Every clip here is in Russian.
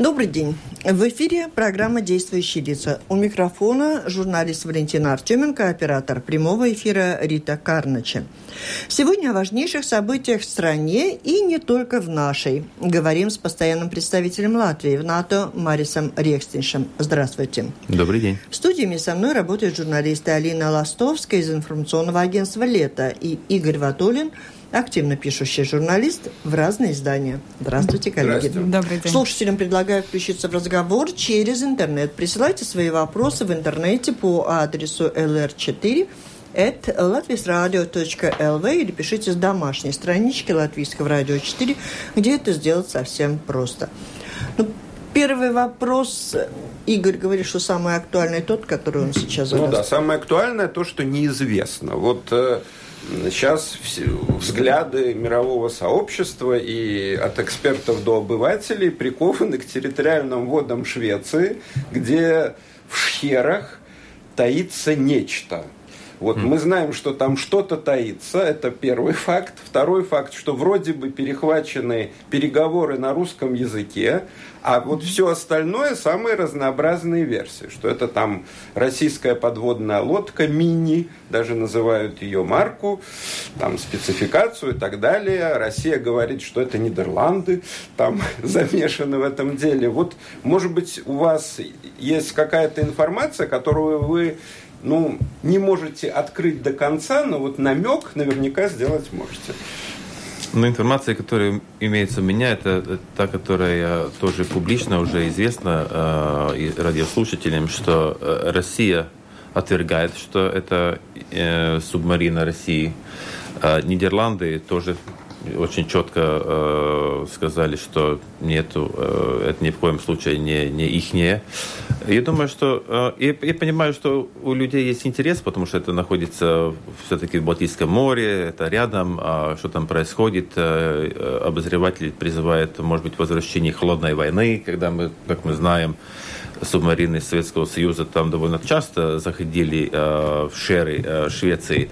Добрый день. В эфире программа «Действующие лица». У микрофона журналист Валентина Артеменко, оператор прямого эфира Рита Карнача. Сегодня о важнейших событиях в стране и не только в нашей. Говорим с постоянным представителем Латвии в НАТО Марисом Рекстиншем. Здравствуйте. Добрый день. В студии со мной работают журналисты Алина Ластовская из информационного агентства «Лето» и Игорь Ватулин – активно пишущий журналист в разные издания. Здравствуйте, коллеги. Здравствуйте. Добрый день. Слушателям предлагаю включиться в разговор через интернет. Присылайте свои вопросы в интернете по адресу lr4 at latvisradio.lv или пишите с домашней странички Латвийского радио 4, где это сделать совсем просто. Ну, первый вопрос. Игорь говорит, что самый актуальный тот, который он сейчас задаст. Ну да, самое актуальное то, что неизвестно. Вот э, Сейчас взгляды мирового сообщества и от экспертов до обывателей прикованы к территориальным водам Швеции, где в Шхерах таится нечто. Вот mm. мы знаем, что там что-то таится, это первый факт. Второй факт, что вроде бы перехвачены переговоры на русском языке, а вот все остальное самые разнообразные версии, что это там российская подводная лодка мини, даже называют ее марку, там спецификацию и так далее. Россия говорит, что это Нидерланды, там замешаны в этом деле. Вот, может быть, у вас есть какая-то информация, которую вы ну, не можете открыть до конца, но вот намек наверняка сделать можете. Ну, информация, которая имеется у меня, это та, которая тоже публично уже известна э, радиослушателям, что э, Россия отвергает, что это э, субмарина России. Э, Нидерланды тоже очень четко э, сказали, что нету, э, это ни в коем случае не, не ихнее. Я думаю, что... Э, я, я понимаю, что у людей есть интерес, потому что это находится все-таки в Балтийском море, это рядом, а что там происходит. Э, э, обозреватель призывает, может быть, возвращение холодной войны, когда мы, как мы знаем, субмарины Советского Союза там довольно часто заходили в шеры Швеции.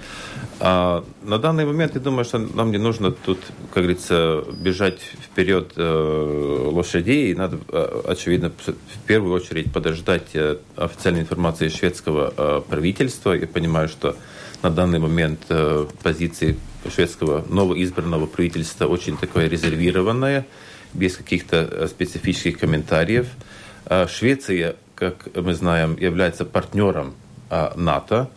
А на данный момент я думаю, что нам не нужно тут, как говорится, бежать вперед э, лошадей. Надо, э, очевидно, в первую очередь подождать э, официальной информации шведского э, правительства. Я понимаю, что на данный момент э, позиции шведского новоизбранного правительства очень такое резервированное, без каких-то э, специфических комментариев. А Швеция, как мы знаем, является партнером а, НАТО,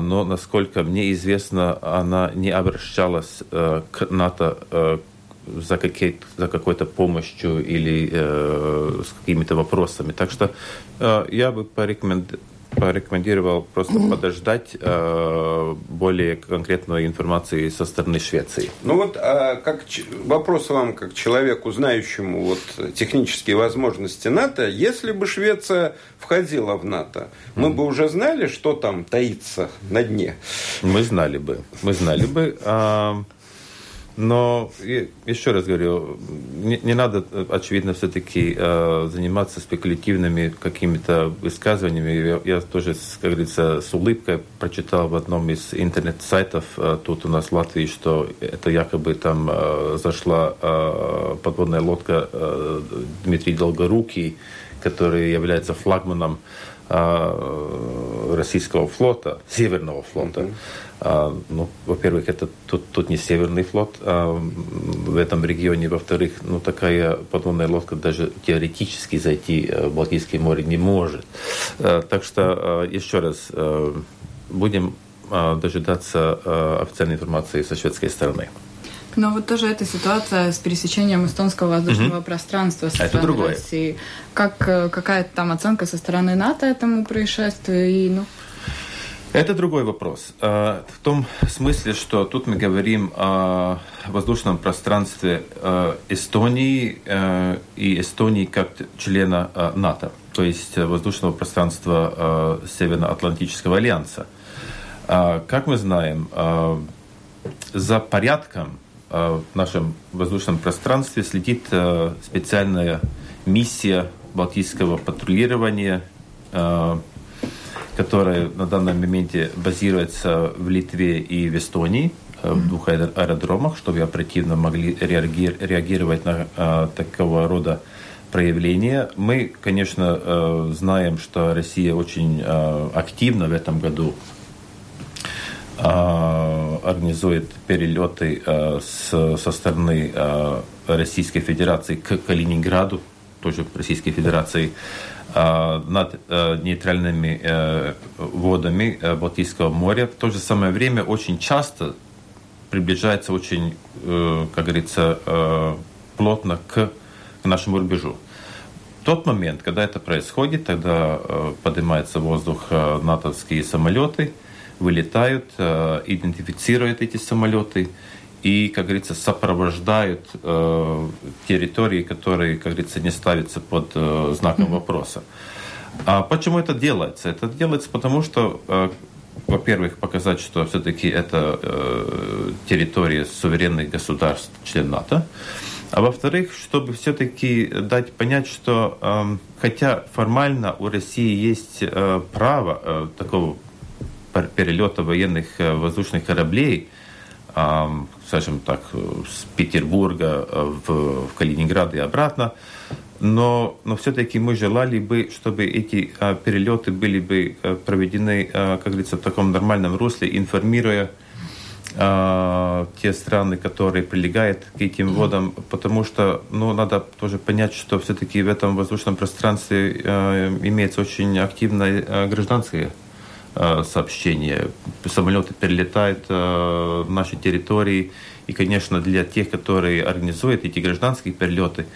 но, насколько мне известно, она не обращалась э, к НАТО э, за, за какой-то помощью или э, с какими-то вопросами. Так что я бы порекомендовал порекомендовал просто подождать э, более конкретной информации со стороны Швеции. Ну вот а как вопрос вам, как человеку, знающему вот технические возможности НАТО, если бы Швеция входила в НАТО, мы mm. бы уже знали, что там таится на дне? Мы знали бы. Мы знали бы. Но еще раз говорю, не, не надо, очевидно, все-таки э, заниматься спекулятивными какими-то высказываниями. Я, я тоже, как говорится, с улыбкой прочитал в одном из интернет-сайтов э, тут у нас в Латвии, что это якобы там э, зашла э, подводная лодка э, Дмитрий Долгорукий, который является флагманом э, российского флота, Северного флота. Mm-hmm. А, ну, во-первых, это тут, тут не Северный флот а в этом регионе. Во-вторых, ну, такая подводная лодка даже теоретически зайти э, в Балтийское море не может. А, так что, еще раз, будем дожидаться официальной информации со шведской стороны. Но вот тоже эта ситуация с пересечением эстонского воздушного угу. пространства со стороны другое. России. Как, э, какая там оценка со стороны НАТО этому происшествию? И, ну, это другой вопрос. Э, в том смысле, что тут мы говорим о воздушном пространстве э, Эстонии э, и Эстонии как члена НАТО, то есть воздушного пространства Североатлантического альянса. Как мы знаем, за порядком в нашем воздушном пространстве следит специальная миссия Балтийского патрулирования которая на данном моменте базируется в Литве и в Эстонии, э, в двух аэродромах, чтобы оперативно могли реагировать на э, такого рода проявления. Мы, конечно, знаем, что Россия очень активно в этом году организует перелеты с, со стороны Российской Федерации к Калининграду, тоже Российской Федерации, над нейтральными водами Балтийского моря. В то же самое время очень часто приближается очень, как говорится, плотно к нашему рубежу. В тот момент, когда это происходит, тогда поднимается в воздух натовские самолеты, вылетают, идентифицируют эти самолеты и, как говорится, сопровождают э, территории, которые, как говорится, не ставятся под э, знаком вопроса. А почему это делается? Это делается потому, что, э, во-первых, показать, что все-таки это э, территория суверенных государств, член НАТО. А во-вторых, чтобы все-таки дать понять, что э, хотя формально у России есть э, право э, такого перелета военных э, воздушных кораблей, скажем так, с Петербурга в, в Калининград и обратно. Но, но все-таки мы желали бы, чтобы эти а, перелеты были бы а, проведены, а, как говорится, в таком нормальном русле, информируя а, те страны, которые прилегают к этим водам, потому что ну, надо тоже понять, что все-таки в этом воздушном пространстве а, имеется очень активная а, гражданская сообщения. Самолеты перелетают э, в наши территории. И, конечно, для тех, которые организуют эти гражданские перелеты,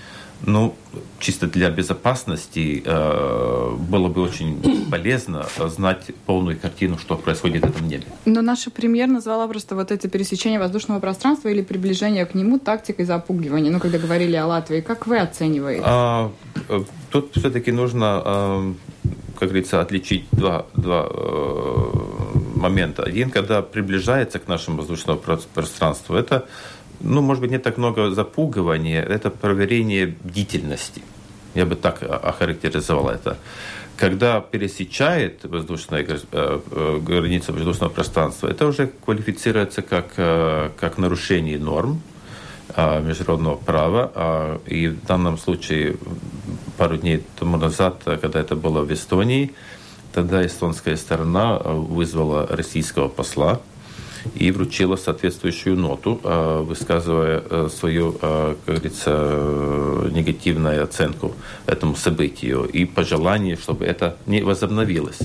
ну, чисто для безопасности э, было бы очень полезно знать полную картину, что происходит в этом небе. Но наша премьер назвала просто вот это пересечение воздушного пространства или приближение к нему тактикой запугивания. Ну, когда говорили о Латвии, как вы оцениваете? А, тут все-таки нужно как говорится, отличить два, два э, момента. Один, когда приближается к нашему воздушному пространству, это, ну, может быть, не так много запугивания, это проверение бдительности. Я бы так охарактеризовал это. Когда пересечает воздушная э, э, граница воздушного пространства, это уже квалифицируется как, э, как нарушение норм, международного права. И в данном случае пару дней тому назад, когда это было в Эстонии, тогда эстонская сторона вызвала российского посла и вручила соответствующую ноту, высказывая свою, как говорится, негативную оценку этому событию и пожелание, чтобы это не возобновилось.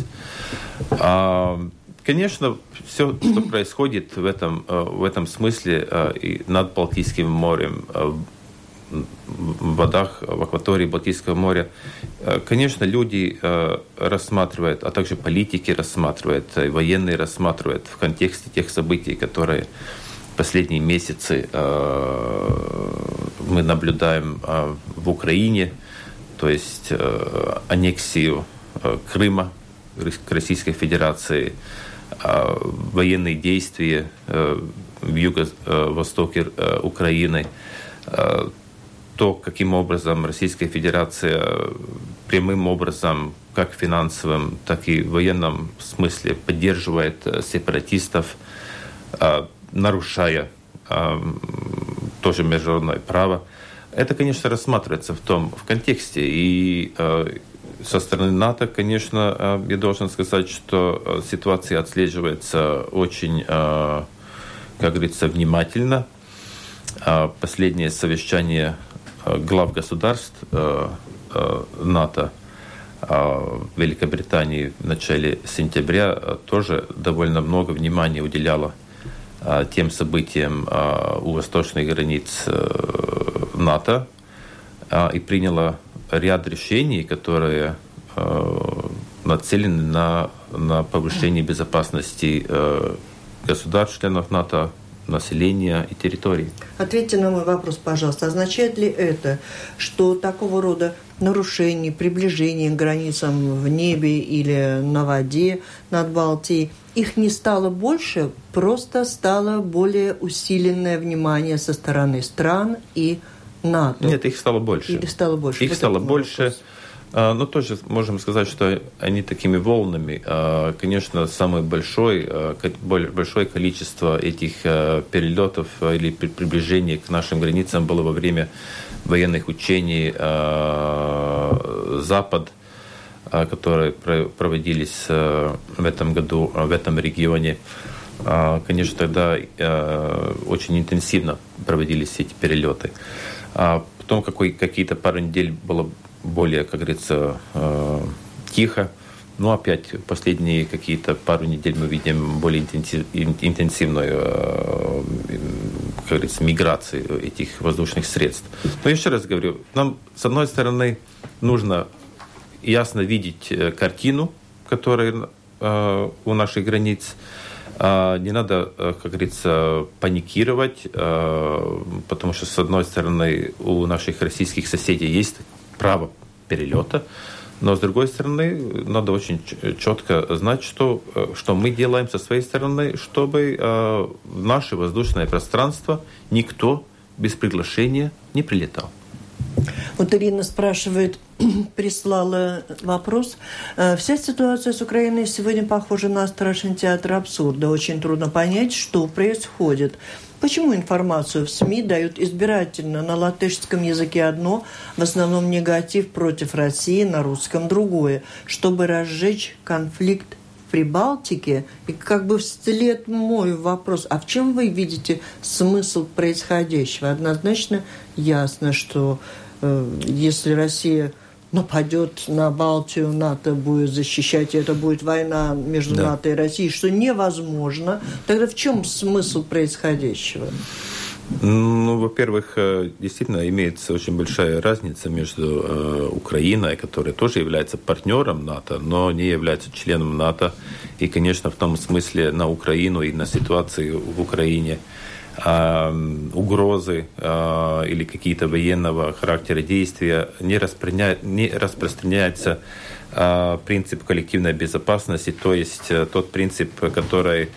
Конечно, все, что происходит в этом, э, в этом смысле э, и над Балтийским морем, э, в водах, в акватории Балтийского моря, конечно, люди рассматривают, а также политики рассматривают, военные рассматривают в контексте тех событий, которые последние месяцы мы наблюдаем в Украине, то есть аннексию Крыма к Российской Федерации, военные действия э, в юго-востоке э, Украины, то, каким образом Российская Федерация прямым образом, как финансовым, так и в военном смысле поддерживает сепаратистов, нарушая тоже международное право. Это, конечно, рассматривается в том в контексте. И со стороны НАТО, конечно, э, я должен сказать, что э, ситуация отслеживается очень, э, как говорится, внимательно. Последнее совещание глав государств НАТО в Великобритании в начале сентября тоже довольно много внимания уделяло тем событиям у восточных границ НАТО и приняло ряд решений, которые э, нацелены на, на повышение безопасности э, государств-членов НАТО, населения и территорий. Ответьте на мой вопрос, пожалуйста. Означает ли это, что такого рода нарушений, приближений к границам в небе или на воде над Балтией, их не стало больше, просто стало более усиленное внимание со стороны стран и НАТО? Нет, их стало больше. Или стало больше? Их вот стало больше. Вопрос. А, но тоже можем сказать, что они такими волнами. А, конечно, самое большое, а, большое количество этих перелетов или приближений к нашим границам было во время военных учений Запад, которые проводились в этом году в этом регионе. Конечно, тогда очень интенсивно проводились эти перелеты. А потом какой, какие-то пару недель было более, как говорится, тихо. Ну, опять последние какие-то пару недель мы видим более интенсив, интенсивную, э, как говорится, миграцию этих воздушных средств. Но еще раз говорю, нам, с одной стороны, нужно ясно видеть э, картину, которая э, у наших границ, не надо, как говорится, паникировать, потому что, с одной стороны, у наших российских соседей есть право перелета, но, с другой стороны, надо очень четко знать, что, э, что мы делаем со своей стороны, чтобы э, в наше воздушное пространство никто без приглашения не прилетал. Вот Ирина спрашивает, прислала вопрос. Э, Вся ситуация с Украиной сегодня похожа на страшный театр абсурда. Очень трудно понять, что происходит. Почему информацию в СМИ дают избирательно на латышском языке одно, в основном негатив против России, на русском другое, чтобы разжечь конфликт в Прибалтике? И как бы вслед мой вопрос, а в чем вы видите смысл происходящего? Однозначно ясно, что если Россия нападет на Балтию, НАТО будет защищать, и это будет война между да. НАТО и Россией, что невозможно, тогда в чем смысл происходящего? Ну, во-первых, э, действительно имеется очень большая разница между э, Украиной, которая тоже является партнером НАТО, но не является членом НАТО. И, конечно, в том смысле на Украину и на ситуацию в Украине – угрозы а, или какие-то военного характера действия не, не распространяется а, принцип коллективной безопасности, то есть э, тот принцип, который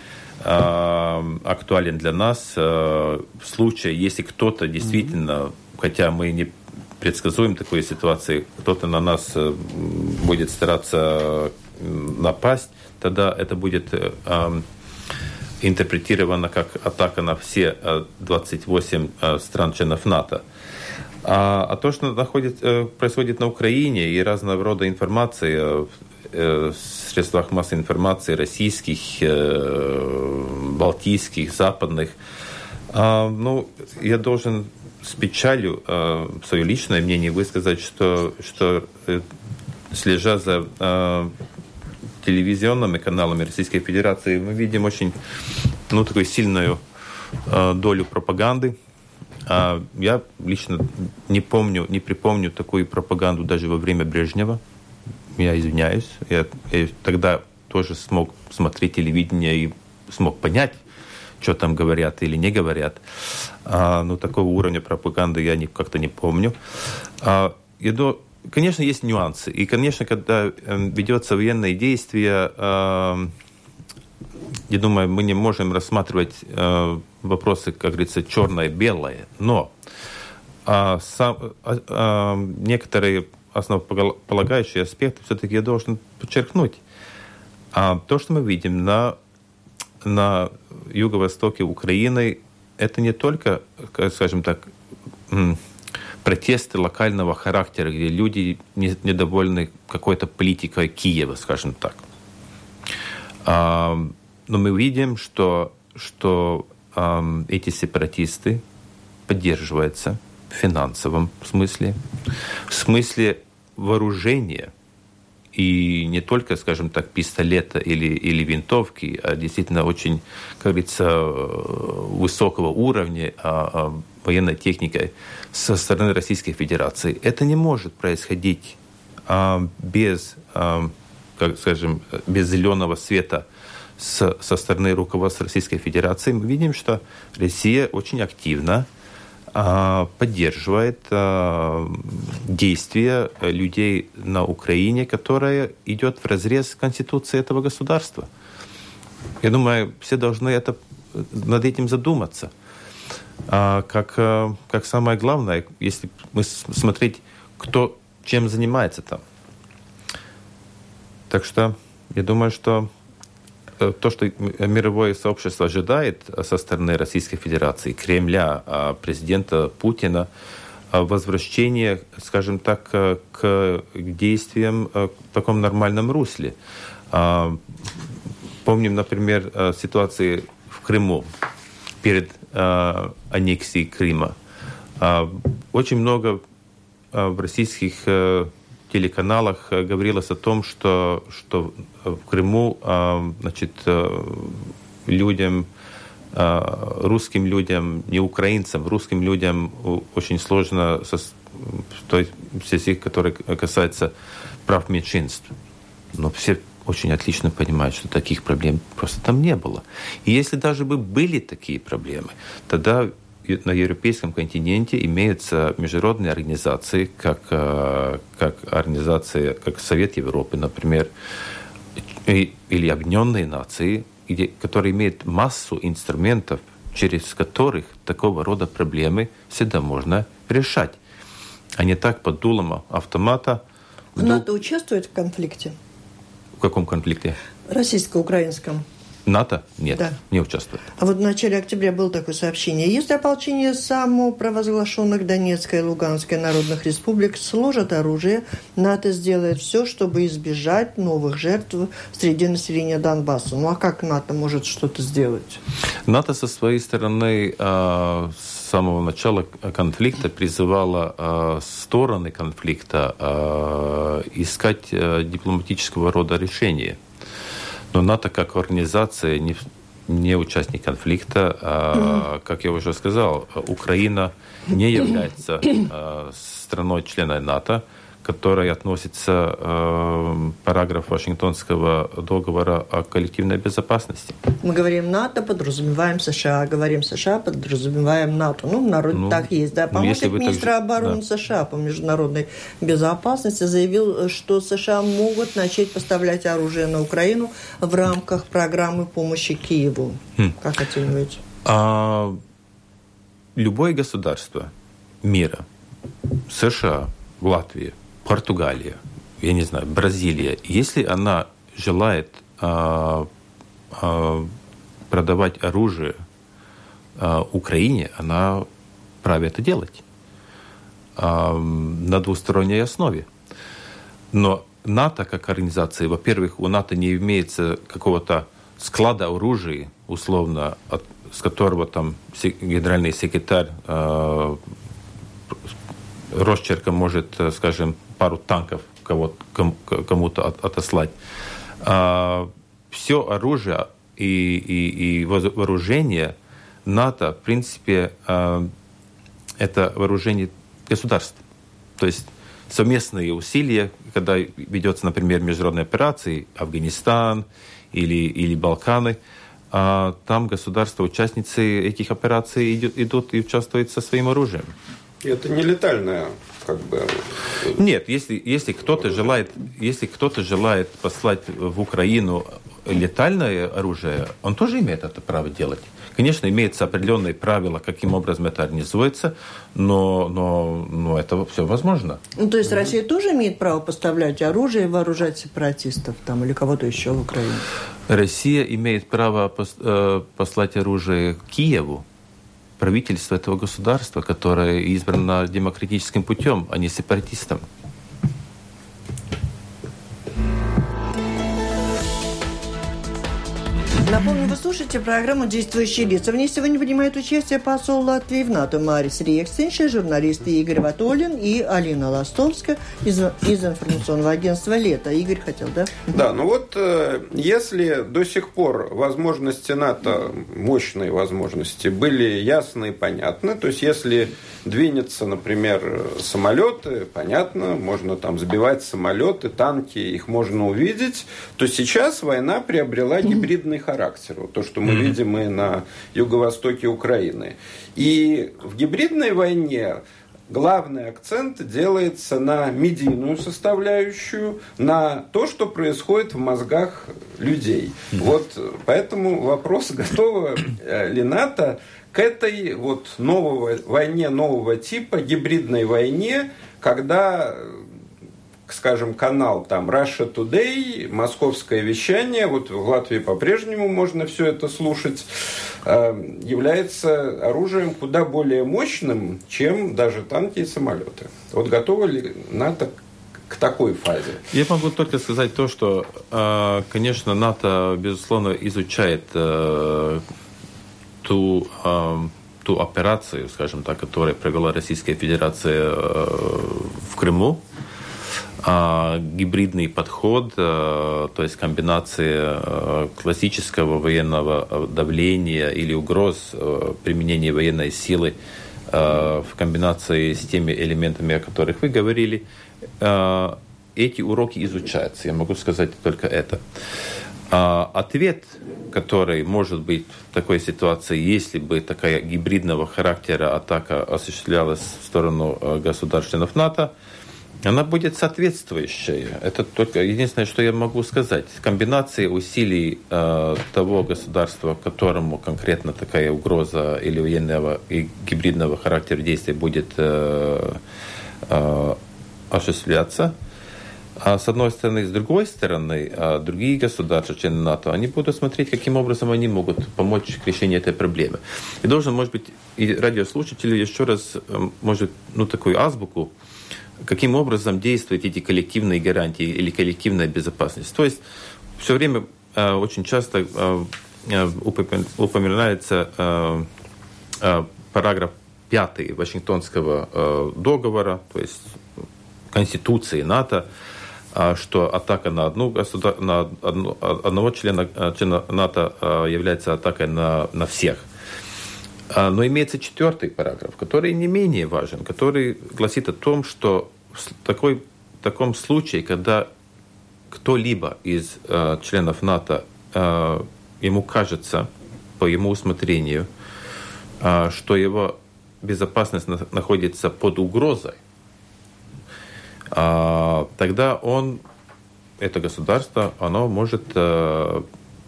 актуален для нас в случае, если кто-то действительно, хотя мы не предсказуем такой ситуации, кто-то на нас э, будет стараться напасть, тогда это будет интерпретировано как атака на все 28 э, э, стран-членов НАТО. А, а то, что находит, э, происходит на Украине и разного рода информации в средствах массовой информации российских, балтийских, западных, ну, я должен с печалью свое личное мнение высказать, что, что слежа за телевизионными каналами Российской Федерации мы видим очень ну, такую сильную э, долю пропаганды. А я лично не помню, не припомню такую пропаганду даже во время Брежнева. Я извиняюсь. Я, я тогда тоже смог смотреть телевидение и смог понять, что там говорят или не говорят. А, но такого уровня пропаганды я не, как-то не помню. А, я до, Конечно, есть нюансы. И, конечно, когда эм, ведется военное действие, эм, я думаю, мы не можем рассматривать э, вопросы, как говорится, черное-белое. Но а, сам, а, а, некоторые основополагающие аспекты все-таки я должен подчеркнуть. То, что мы видим на, на юго-востоке Украины, это не только, скажем так, протесты локального характера, где люди не, недовольны какой-то политикой Киева, скажем так. А, но мы видим, что, что а, эти сепаратисты поддерживаются в финансовом смысле, в смысле вооружения – и не только, скажем так, пистолета или, или винтовки, а действительно очень, как говорится, высокого уровня а, военной техникой со стороны Российской Федерации. Это не может происходить а, без, а, как скажем, без зеленого света с, со стороны руководства Российской Федерации. Мы видим, что Россия очень активно а, поддерживает а, действия людей на Украине, которое идет в разрез Конституции этого государства. Я думаю, все должны это, над этим задуматься. А, как, как самое главное, если мы смотреть, кто чем занимается там. Так что я думаю, что Э, то, что мировое сообщество ожидает со стороны Российской Федерации, Кремля, а президента Путина, возвращение, скажем так, к действиям в таком нормальном русле. Помним, например, ситуации в Крыму перед аннексией Крыма. Очень много в российских телеканалах говорилось о том, что, что в Крыму значит, людям русским людям, не украинцам, русским людям очень сложно со, то есть все стихи, которые касаются прав меньшинств. Но все очень отлично понимают, что таких проблем просто там не было. И если даже бы были такие проблемы, тогда на европейском континенте имеются международные организации, как, как организация, как Совет Европы, например, или Объединенные Нации, где, который имеет массу инструментов, через которых такого рода проблемы всегда можно решать, а не так под дулом автомата. НАТО участвует в конфликте? В каком конфликте? Российско-украинском. НАТО? Нет, да. не участвует. А вот в начале октября было такое сообщение. Если ополчение самопровозглашенных Донецкой и Луганской народных республик сложат оружие, НАТО сделает все, чтобы избежать новых жертв среди населения Донбасса. Ну а как НАТО может что-то сделать? НАТО со своей стороны с самого начала конфликта призывала а, стороны конфликта а, искать дипломатического рода решения – но НАТО как организация не, не участник конфликта. А, как я уже сказал, Украина не является а, страной-членом НАТО которой относится э, параграф Вашингтонского договора о коллективной безопасности. Мы говорим НАТО, подразумеваем США, говорим США, подразумеваем НАТО. Ну, в народе ну, так есть. Да? Ну, Помощник ну, министра так... обороны да. США по международной безопасности заявил, что США могут начать поставлять оружие на Украину в рамках программы помощи Киеву. Хм. Как оцениваете? А, любое государство мира, США, Латвия, Португалия, я не знаю, Бразилия, если она желает а, а, продавать оружие а, Украине, она праве это делать а, на двусторонней основе. Но НАТО как организация, во-первых, у НАТО не имеется какого-то склада оружия, условно, от, с которого там генеральный секретарь э, росчерком может, скажем, пару танков кому-то отослать. А, все оружие и, и, и вооружение НАТО, в принципе, а, это вооружение государств. То есть совместные усилия, когда ведется, например, международные операции, Афганистан или, или Балканы, а там государства-участницы этих операций идут, идут и участвуют со своим оружием. И это не летальное как бы... Нет, если, если кто-то желает, если кто-то желает послать в Украину летальное оружие, он тоже имеет это право делать. Конечно, имеются определенные правила, каким образом это организуется, но, но, но это все возможно. Ну, то есть Россия тоже имеет право поставлять оружие и вооружать сепаратистов там, или кого-то еще в Украину? Россия имеет право э, послать оружие Киеву, правительство этого государства, которое избрано демократическим путем, а не сепаратистом. Напомню, вы слушаете программу «Действующие лица». В ней сегодня принимают участие посол Латвии в НАТО Марис Рексинша, журналисты Игорь Ватолин и Алина Ластовская из, из информационного агентства «Лето». Игорь хотел, да? Да, ну вот э, если до сих пор возможности НАТО, мощные возможности, были ясны и понятны, то есть если двинется, например, самолеты, понятно, можно там сбивать самолеты, танки, их можно увидеть, то сейчас война приобрела гибридный характер характер. То, что мы mm-hmm. видим и на юго-востоке Украины. И в гибридной войне главный акцент делается на медийную составляющую, на то, что происходит в мозгах людей. Mm-hmm. Вот поэтому вопрос, готова э, ли НАТО к этой вот новой войне нового типа, гибридной войне, когда скажем, канал там Russia Today, московское вещание, вот в Латвии по-прежнему можно все это слушать, э, является оружием куда более мощным, чем даже танки и самолеты. Вот готовы ли НАТО к такой фазе? Я могу только сказать то, что, э, конечно, НАТО, безусловно, изучает э, ту ту операцию, скажем так, которую провела Российская Федерация в Крыму, гибридный подход, то есть комбинация классического военного давления или угроз применения военной силы в комбинации с теми элементами, о которых вы говорили, эти уроки изучаются. Я могу сказать только это. А ответ, который может быть в такой ситуации, если бы такая гибридного характера атака осуществлялась в сторону э, государств-членов НАТО, она будет соответствующая. Это только единственное, что я могу сказать. Комбинация усилий э, того государства, которому конкретно такая угроза или военного и гибридного характера действия будет э, э, осуществляться, а с одной стороны, с другой стороны, а другие государства, члены НАТО, они будут смотреть, каким образом они могут помочь к решению этой проблемы. И должен, может быть, и радиослушатели еще раз, э, может, ну, такую азбуку, каким образом действуют эти коллективные гарантии или коллективная безопасность. То есть все время э, очень часто э, упоминается параграф 5 Вашингтонского договора, то есть Конституции НАТО, что атака на, одну государ... на одну... одного члена, члена НАТО является атакой на, на всех. Но имеется четвертый параграф, который не менее важен, который гласит о том, что в такой, в таком случае, когда кто-либо из э, членов НАТО э, ему кажется, по ему усмотрению, э, что его безопасность находится под угрозой, а, тогда он, это государство, оно может э,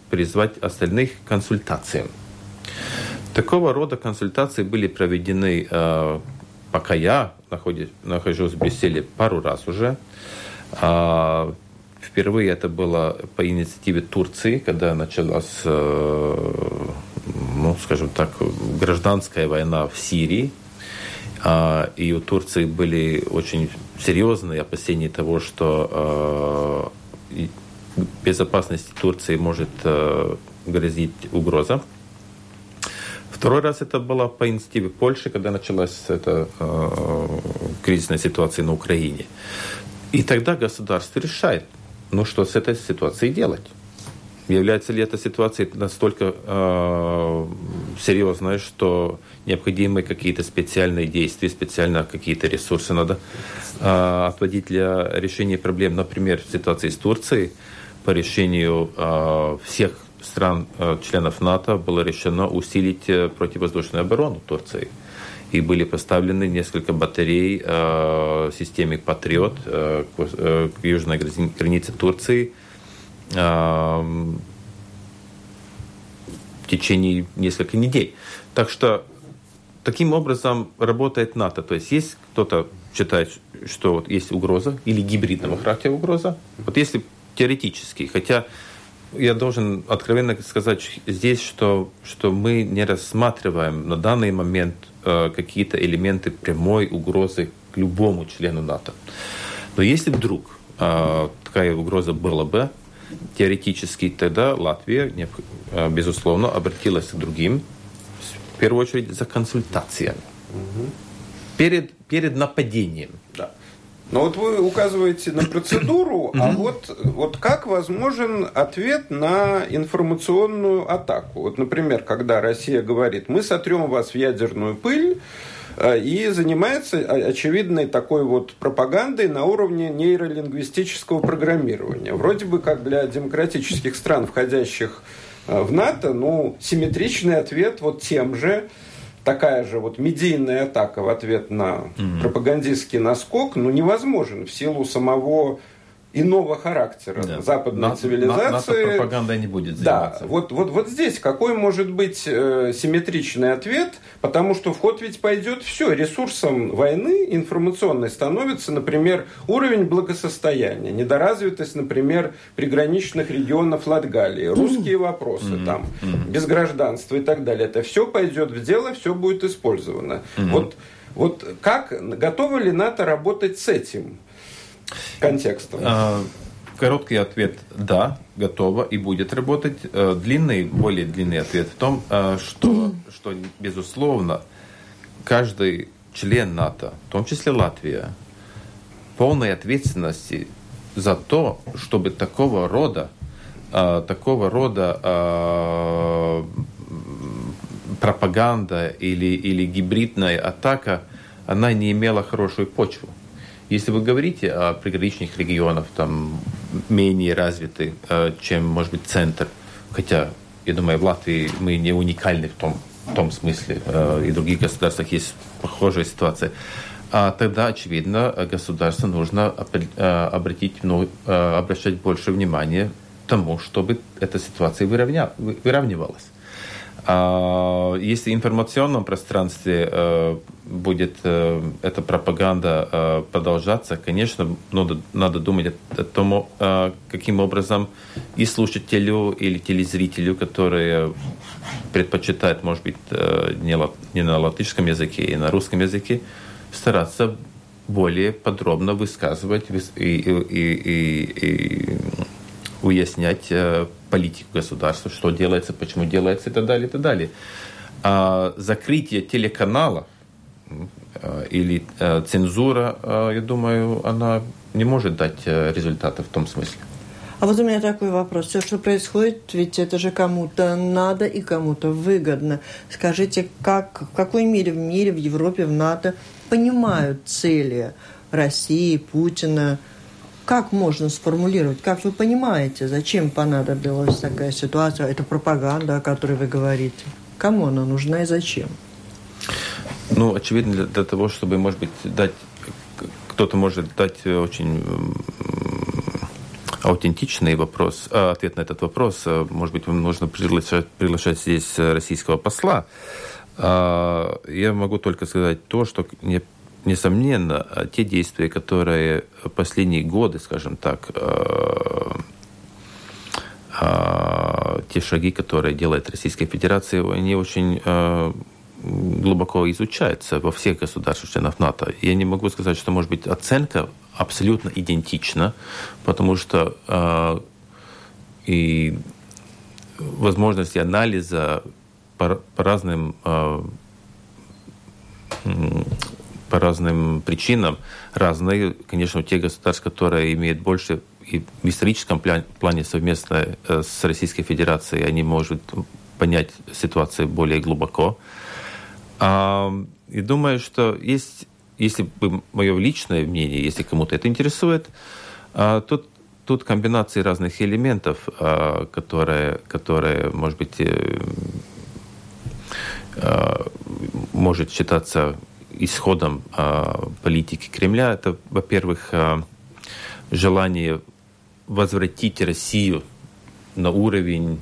призвать остальных к консультациям. Такого рода консультации были проведены, э, пока я нахожусь в Брюсселе пару раз уже. А, впервые это было по инициативе Турции, когда началась, э, ну, скажем так, гражданская война в Сирии. А, и у Турции были очень серьезные опасения того, что э, безопасности Турции может грозить угроза. Второй раз это было по инициативе Польши, когда началась эта э, кризисная ситуация на Украине. И тогда государство решает, ну что с этой ситуацией делать. Является ли эта ситуация настолько э, серьезной, что необходимы какие-то специальные действия, специально какие-то ресурсы надо э, отводить для решения проблем. Например, в ситуации с Турцией по решению э, всех стран э, членов НАТО было решено усилить э, противовоздушную оборону Турции. И были поставлены несколько батарей э, системе «Патриот» э, к, э, к южной границе Турции – в течение нескольких недель. Так что таким образом работает НАТО. То есть есть кто-то считает, что вот есть угроза или гибридного характера угроза. Вот если теоретически, хотя я должен откровенно сказать здесь, что, что мы не рассматриваем на данный момент э, какие-то элементы прямой угрозы к любому члену НАТО. Но если вдруг э, такая угроза была бы, теоретически тогда Латвия, э, безусловно, обратилась к другим, в первую очередь, за консультациями. Угу. Перед, перед нападением. Да. Но вот вы указываете на процедуру, а вот, вот как возможен ответ на информационную атаку? Вот, например, когда Россия говорит, мы сотрем вас в ядерную пыль, Э, и занимается очевидной такой вот пропагандой на уровне нейролингвистического программирования. Вроде бы как для демократических стран, входящих э, в НАТО, ну, симметричный ответ вот тем же, такая же вот медийная атака в ответ на mm-hmm. пропагандистский наскок, ну, невозможен в силу самого иного характера да. западной на, цивилизации. На, пропаганда не будет заниматься. Да, вот, вот, вот здесь какой может быть э, симметричный ответ, потому что в ход ведь пойдет все. Ресурсом войны информационной становится, например, уровень благосостояния, недоразвитость, например, приграничных регионов Латгалии, русские вопросы mm-hmm. там, mm-hmm. без гражданства и так далее. Это все пойдет в дело, все будет использовано. Mm-hmm. Вот, вот как, готовы ли НАТО работать с этим? Контекстом? А, короткий ответ – да, готово и будет работать. Э, длинный, более длинный ответ в том, э, что, что безусловно, каждый член НАТО, в том числе Латвия, полной ответственности за то, чтобы такого рода, э, такого рода пропаганда или, или гибридная атака, она не имела хорошую почву. Если вы говорите о приграничных регионах, там менее развиты, э, чем, может быть, центр, хотя, я думаю, в Латвии мы не уникальны в том, в том смысле, э, и в других государствах есть похожая ситуация, а тогда, очевидно, государству нужно э, обратить, ну, обращать больше внимания тому, чтобы эта ситуация выравня, выравнивалась. А если в информационном пространстве э, будет э, эта пропаганда э, продолжаться, конечно, надо, надо думать о, том, э, каким образом и слушателю или телезрителю, которые предпочитают, может быть, не, на латышском языке, и на русском языке, стараться более подробно высказывать и, и, и, и уяснять э, политику государства, что делается, почему делается и так далее, и так далее. А закрытие телеканала э, или э, цензура, я думаю, она не может дать результаты в том смысле. А вот у меня такой вопрос. Все, что происходит, ведь это же кому-то надо и кому-то выгодно. Скажите, как, в какой мере в мире, в Европе, в НАТО понимают цели России, Путина, как можно сформулировать, как вы понимаете, зачем понадобилась такая ситуация, это пропаганда, о которой вы говорите? Кому она нужна и зачем? Ну, очевидно, для, для того, чтобы, может быть, дать кто-то может дать очень аутентичный вопрос, а, ответ на этот вопрос. А, может быть, нужно приглашать, приглашать здесь российского посла. А, я могу только сказать то, что не несомненно, те действия, которые последние годы, скажем так, э, э, те шаги, которые делает Российская Федерация, они очень э, глубоко изучаются во всех государствах членов НАТО. Я не могу сказать, что, может быть, оценка абсолютно идентична, потому что и возможности анализа по, по разным по разным причинам разные. Конечно, у тех государств, которые имеют больше и в историческом плане совместно э, с Российской Федерацией, они могут понять ситуацию более глубоко. И думаю, что есть, если бы мое личное мнение, если кому-то это интересует, а, тут, тут комбинации разных элементов, а, которые, которые может быть, э, а, может считаться исходом э, политики Кремля, это, во-первых, э, желание возвратить Россию на уровень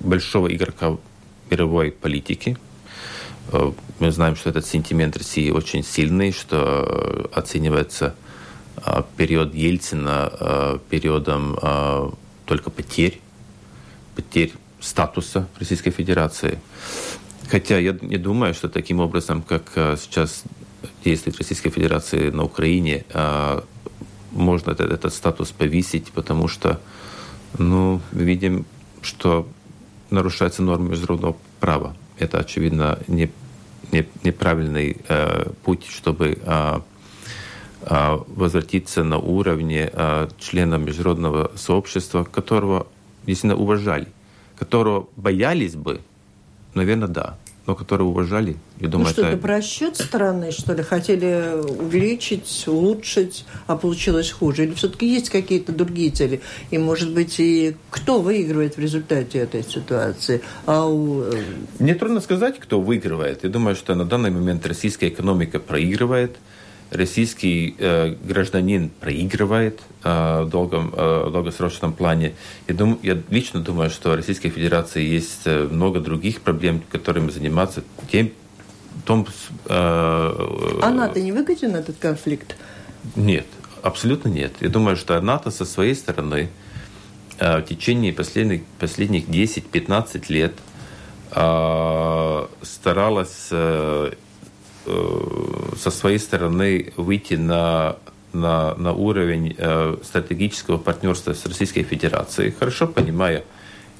большого игрока мировой политики. Э, мы знаем, что этот сентимент России очень сильный, что оценивается период Ельцина периодом только потерь, потерь статуса Российской Федерации. Хотя я не думаю, что таким образом, как э, сейчас действует Российская Федерация на Украине, э, можно этот, статус повесить, потому что ну, видим, что нарушается нормы международного права. Это, очевидно, не, не, неправильный э, путь, чтобы э, э, возвратиться на уровне э, члена международного сообщества, которого действительно уважали, которого боялись бы, наверное, да но которые уважали. Я думаю, ну что, это просчет страны, что ли? Хотели увеличить, улучшить, а получилось хуже? Или все-таки есть какие-то другие цели? И, может быть, и кто выигрывает в результате этой ситуации? А у... Э, Мне трудно сказать, кто выигрывает. Я думаю, что на данный момент российская экономика проигрывает. Российский э, гражданин проигрывает э, в долгом, э, долгосрочном плане. Я, дум, я лично думаю, что Российской Федерации есть э, много других проблем, которыми заниматься. Тем, том, э, а НАТО не выгоден этот конфликт? Нет, абсолютно нет. Я думаю, что НАТО со своей стороны э, в течение последних, последних 10-15 лет э, старалась э, Э, со своей стороны выйти на, на, на уровень э, стратегического партнерства с Российской Федерацией, хорошо понимая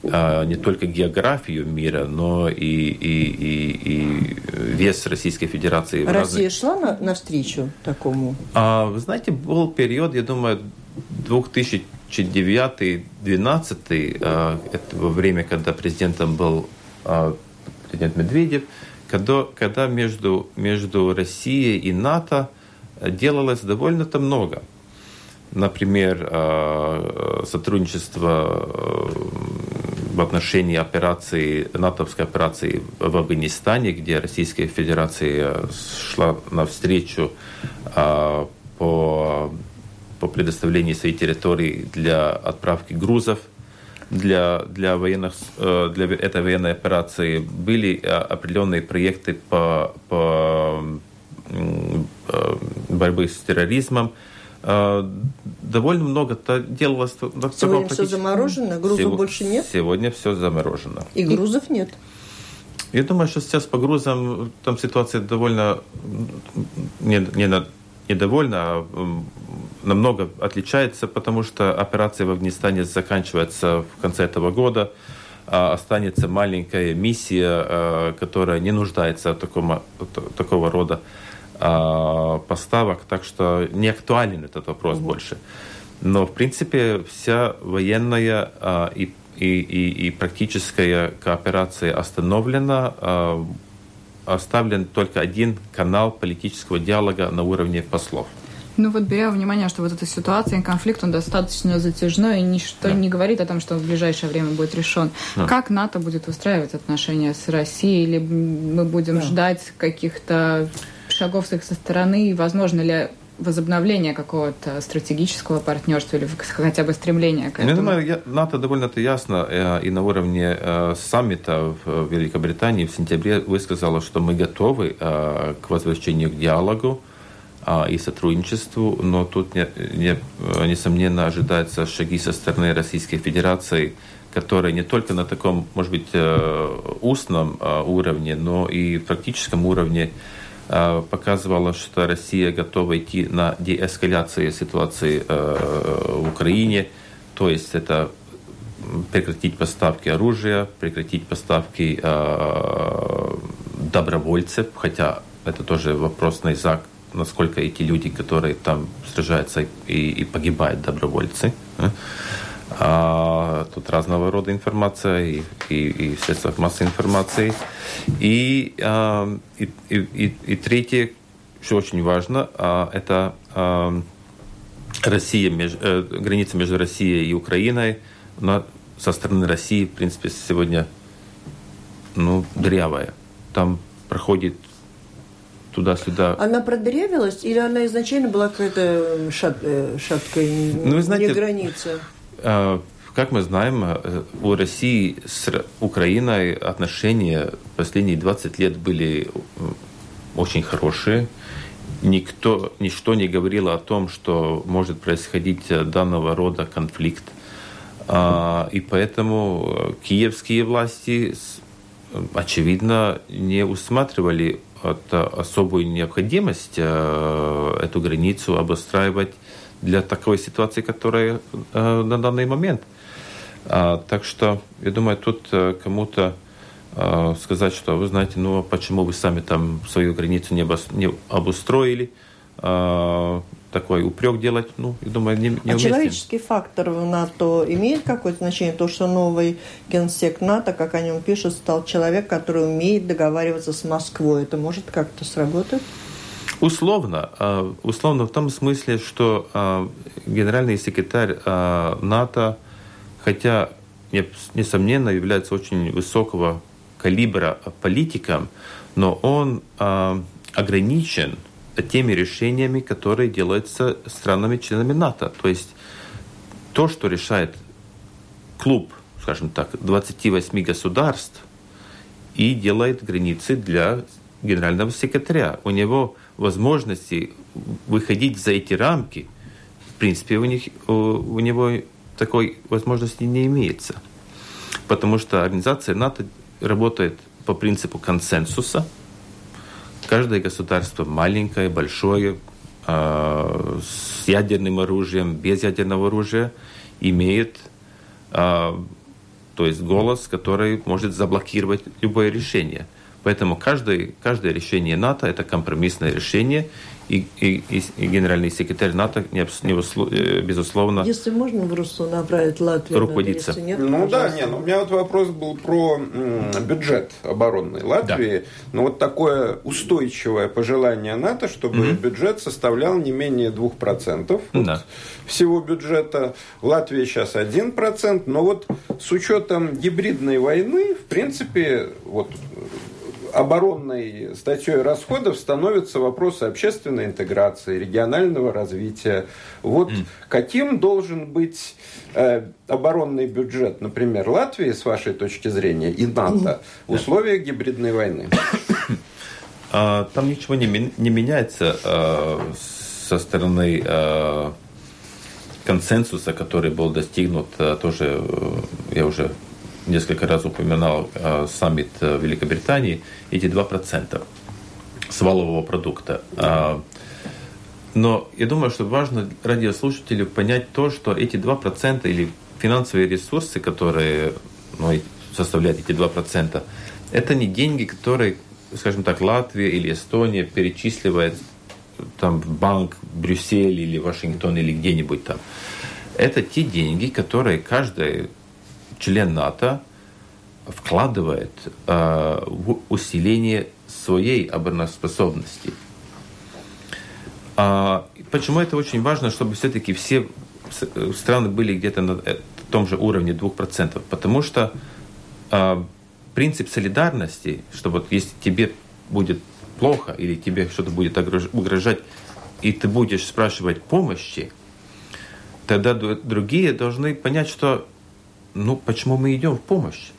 э, не только географию мира, но и, и, и, и вес Российской Федерации. Россия разных... шла на, навстречу такому? А, вы знаете, был период, я думаю, 2009-2012, э, это во время, когда президентом был э, президент Медведев, когда, когда между, между Россией и НАТО делалось довольно-то много. Например, э, сотрудничество э, в отношении операции, натовской операции в Афганистане, где Российская Федерация шла навстречу э, по, по предоставлению своей территории для отправки грузов – для, для, военных, э, для этой военной операции были э, определенные проекты по, по э, борьбы с терроризмом. Довольно много делалось. Сегодня все заморожено, грузов Сего, больше нет? Сегодня все заморожено. И грузов нет? Я думаю, что сейчас по грузам там ситуация довольно не, не, недовольна, а намного отличается, потому что операция в Афганистане заканчивается в конце этого года. А останется маленькая миссия, а, которая не нуждается в таком, такого рода поставок, так что не актуален этот вопрос угу. больше. Но, в принципе, вся военная и, и, и, и практическая кооперация остановлена. Оставлен только один канал политического диалога на уровне послов. Ну вот беря во внимание, что вот эта ситуация, конфликт, он достаточно затяжной, и ничто да. не говорит о том, что он в ближайшее время будет решен. Да. Как НАТО будет устраивать отношения с Россией, или мы будем да. ждать каких-то шагов с их со стороны, и возможно ли возобновление какого-то стратегического партнерства или хотя бы стремления к этому? Я думаю, НАТО довольно-то ясно э, и на уровне э, саммита в Великобритании в сентябре высказало, что мы готовы э, к возвращению к диалогу, и сотрудничеству, но тут, не, не, несомненно, ожидаются шаги со стороны Российской Федерации, которая не только на таком, может быть, э, устном э, уровне, но и практическом уровне э, показывала, что Россия готова идти на деэскаляцию ситуации в Украине, то есть это прекратить поставки оружия, прекратить поставки добровольцев, хотя это тоже вопрос на язык насколько эти люди, которые там сражаются и, и погибают, добровольцы. А, тут разного рода информация и, и, и в средствах массовой информации. И, а, и, и, и, третье, что очень важно, а, это а, Россия, меж, э, граница между Россией и Украиной. Но со стороны России, в принципе, сегодня ну, дырявая. Там проходит туда-сюда. Она продырявилась или она изначально была какая-то шат, э, шаткой, ну, знаете, не граница? Э, как мы знаем, э, у России с Украиной отношения последние 20 лет были очень хорошие. Никто, ничто не говорило о том, что может происходить данного рода конфликт. А, и поэтому киевские власти, очевидно, не усматривали особую необходимость э, эту границу обустраивать для такой ситуации, которая э, на данный момент. А, так что, я думаю, тут э, кому-то сказать, что вы знаете, ну почему вы сами там свою границу не, обустроили, а, такой упрек делать, ну, я думаю, не, не А человеческий фактор в НАТО имеет какое-то значение? То, что новый генсек НАТО, как о нем пишут, стал человек, который умеет договариваться с Москвой. Это может как-то сработать? Условно. А, условно в том смысле, что а, генеральный секретарь НАТО, хотя, несомненно, является очень высокого калибра политиком, но он ограничен теми решениями, которые делаются странами-членами НАТО. То есть то, что решает клуб, скажем так, 28 государств и делает границы для генерального секретаря. У него возможности выходить за эти рамки, в принципе, у, них, у, у него такой возможности не имеется. Потому что организация НАТО работает по принципу консенсуса. Каждое государство маленькое, большое, э, с ядерным оружием, без ядерного оружия, имеет э, то есть голос, который может заблокировать любое решение. Поэтому каждое, каждое решение НАТО – это компромиссное решение, и, и, и генеральный секретарь НАТО, не, не, э, безусловно, Если можно в Руссу направить Латвию руководиться. Нет, ну да, нет, ну, у меня вот вопрос был про бюджет оборонной Латвии. Да. Ну вот такое устойчивое пожелание НАТО, чтобы mm бюджет составлял не менее 2% да. всего бюджета. В Латвии сейчас 1%, но вот с учетом гибридной войны, в принципе, вот оборонной статьей расходов становятся вопросы общественной интеграции, регионального развития. Вот mm. каким должен быть э, оборонный бюджет, например, Латвии, с вашей точки зрения, и НАТО в условиях гибридной войны? А, там ничего не, не меняется э, со стороны э, консенсуса, который был достигнут, тоже я уже несколько раз упоминал э, саммит э, Великобритании, эти 2% с валового продукта. Э, но я думаю, что важно радиослушателю понять то, что эти 2% или финансовые ресурсы, которые ну, составляют эти 2%, это не деньги, которые, скажем так, Латвия или Эстония перечисливает там, в банк Брюссель или Вашингтон или где-нибудь там. Это те деньги, которые каждый член НАТО вкладывает э, в усиление своей обороноспособности. А, почему это очень важно, чтобы все-таки все страны были где-то на э, том же уровне 2%? Потому что а, принцип солидарности, что вот если тебе будет плохо или тебе что-то будет угрожать, и ты будешь спрашивать помощи, тогда другие должны понять, что ну почему мы идем в помощь?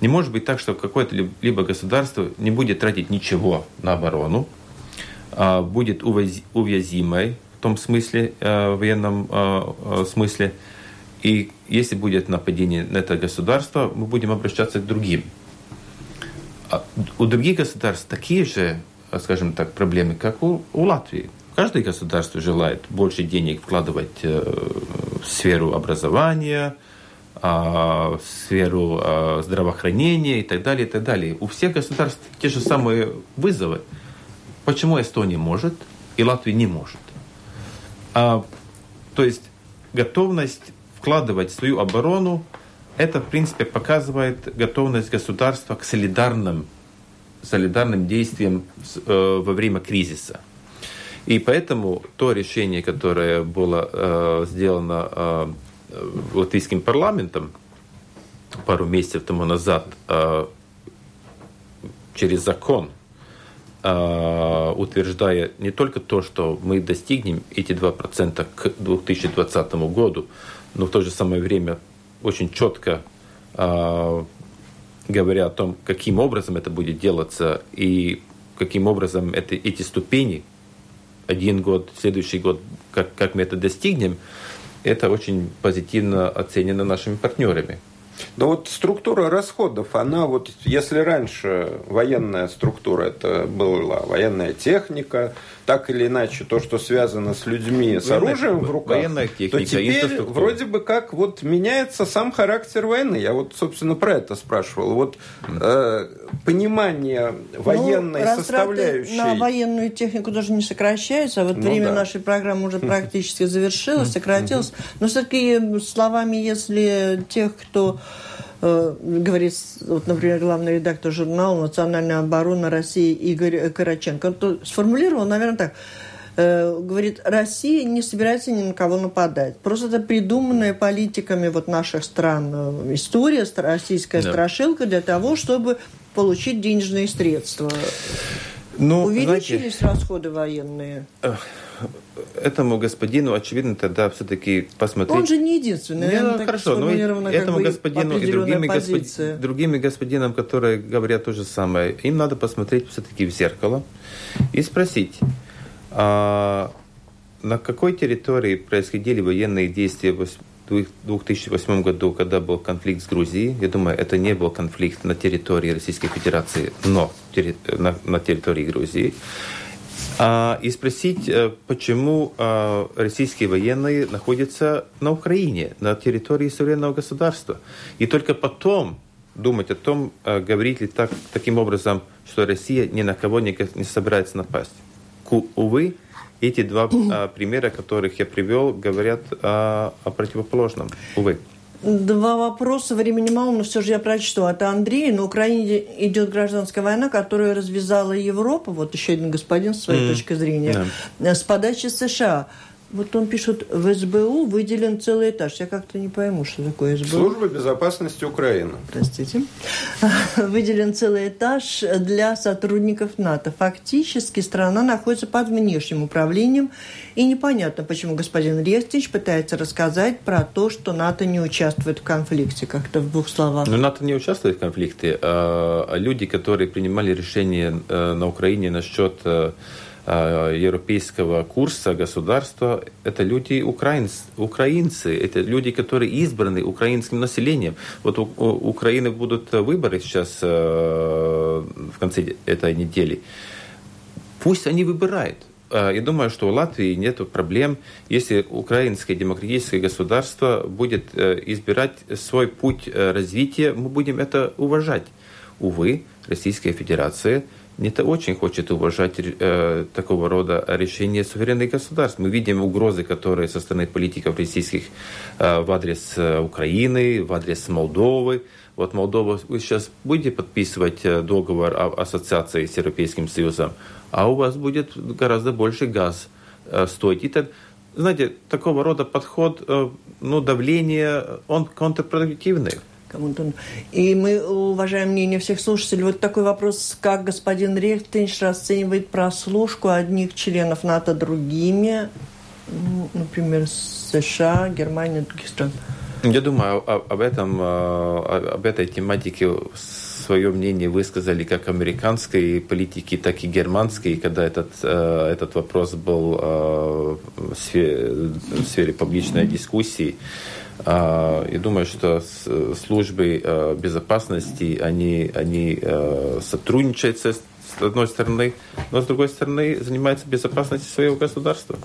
Не может быть так, что какое-то либо государство не будет тратить ничего на оборону, а будет уязвимой в том смысле, э, в военном э, э, смысле, и если будет нападение на это государство, мы будем обращаться к другим. А у других государств такие же, скажем так, проблемы, как у, у Латвии. Каждое государство желает больше денег вкладывать в сферу образования, а, сферу а, здравоохранения и так далее, и так далее. У всех государств те же самые вызовы. Почему Эстония может и Латвия не может? А, то есть готовность вкладывать в свою оборону, это, в принципе, показывает готовность государства к солидарным, солидарным действиям э, во время кризиса. И поэтому то решение, которое было э, сделано э, латвийским парламентом пару месяцев тому назад а, через закон, а, утверждая не только то, что мы достигнем эти 2% к 2020 году, но в то же самое время очень четко говоря о том, каким образом это будет делаться и каким образом это, эти ступени, один год, следующий год, как, как мы это достигнем, это очень позитивно оценено нашими партнерами. Но вот структура расходов, она вот, если раньше военная структура, это была военная техника, так или иначе, то, что связано с людьми, с военная, оружием в руках, военная техника, то теперь вроде бы как вот меняется сам характер войны. Я вот, собственно, про это спрашивал. Вот э, понимание военной ну, составляющей... на военную технику даже не сокращается, а вот ну, время да. нашей программы уже практически завершилось, сократилось. Но все-таки словами, если тех, кто говорит, вот, например, главный редактор журнала «Национальная оборона России» Игорь Караченко, он сформулировал, наверное, так. Э, говорит, Россия не собирается ни на кого нападать. Просто это придуманная политиками вот наших стран э, история, российская да. страшилка для того, чтобы получить денежные средства. Ну, Увеличились знаете, расходы военные? Этому господину, очевидно, тогда все-таки посмотреть... Он же не единственный. Ну, хорошо, но этому господину и другими, господ... другими господинам, которые говорят то же самое, им надо посмотреть все-таки в зеркало и спросить, а на какой территории происходили военные действия 2008 году, когда был конфликт с Грузией, я думаю, это не был конфликт на территории Российской Федерации, но на, территории Грузии. А, и спросить, э, почему а, российские военные находятся на Украине, на территории суверенного государства. И только потом думать о том, а, говорить ли так, таким образом, что Россия ни на кого не, собирается напасть. Увы, эти два а, примера, которых я привел, говорят а, о противоположном. Увы. Два вопроса, времени мало, но все же я прочту. Это Андрей. На Украине идет гражданская война, которую развязала Европа. Вот еще один господин с своей mm. точки зрения. Yeah. С подачи США. Вот он пишет, в СБУ выделен целый этаж. Я как-то не пойму, что такое СБУ. Служба безопасности Украины. Простите. Выделен целый этаж для сотрудников НАТО. Фактически страна находится под внешним управлением. И непонятно, почему господин Рестич пытается рассказать про то, что НАТО не участвует в конфликте. Как-то в двух словах. Но НАТО не участвует в конфликте. А люди, которые принимали решение э, на Украине насчет Э, европейского курса государства это люди украинцы, украинцы, это люди, которые избраны украинским населением. Вот у Украины будут выборы сейчас э, в конце этой недели. Пусть они выбирают. Э, я думаю, что у Латвии нет проблем, если украинское демократическое государство будет избирать свой путь развития, мы будем это уважать. Увы, Российская Федерация – не-то очень хочет уважать э, такого рода решения суверенных государств. Мы видим угрозы, которые со стороны политиков российских э, в адрес э, Украины, в адрес Молдовы. Вот Молдова, вы сейчас будете подписывать э, договор о ассоциации с Европейским Союзом, а у вас будет гораздо больше газ э, стоить. И так, знаете, такого рода подход, э, ну, давление, он контрпродуктивный кому-то. И мы уважаем мнение всех слушателей. Вот такой вопрос, как господин Рельтенш расценивает прослушку одних членов НАТО другими, ну, например, США, Германия, других стран? Я думаю, об этом, а, об этой тематике свое мнение высказали как американские политики, так и германские, когда этот, а, этот вопрос был а, в сфере, в сфере публичной дискуссии. А, и думаю, что службы а, безопасности, они, они а, сотрудничают с одной стороны, но с другой стороны занимаются безопасностью своего государства.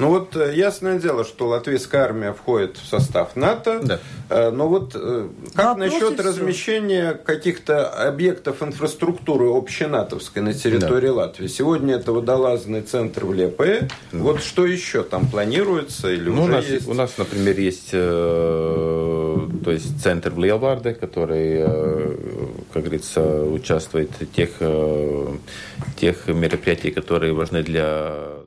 Ну вот э, ясное дело, что латвийская армия входит в состав НАТО. Да. Э, но вот э, как Вопрос насчет размещения каких-то объектов инфраструктуры общенатовской на территории да. Латвии? Сегодня это водолазный центр в Лепе. Да. Вот что еще там планируется или ну, уже у нас, есть? У нас, например, есть то есть центр в Лелварде, который, как говорится, участвует в тех, тех мероприятий, которые важны для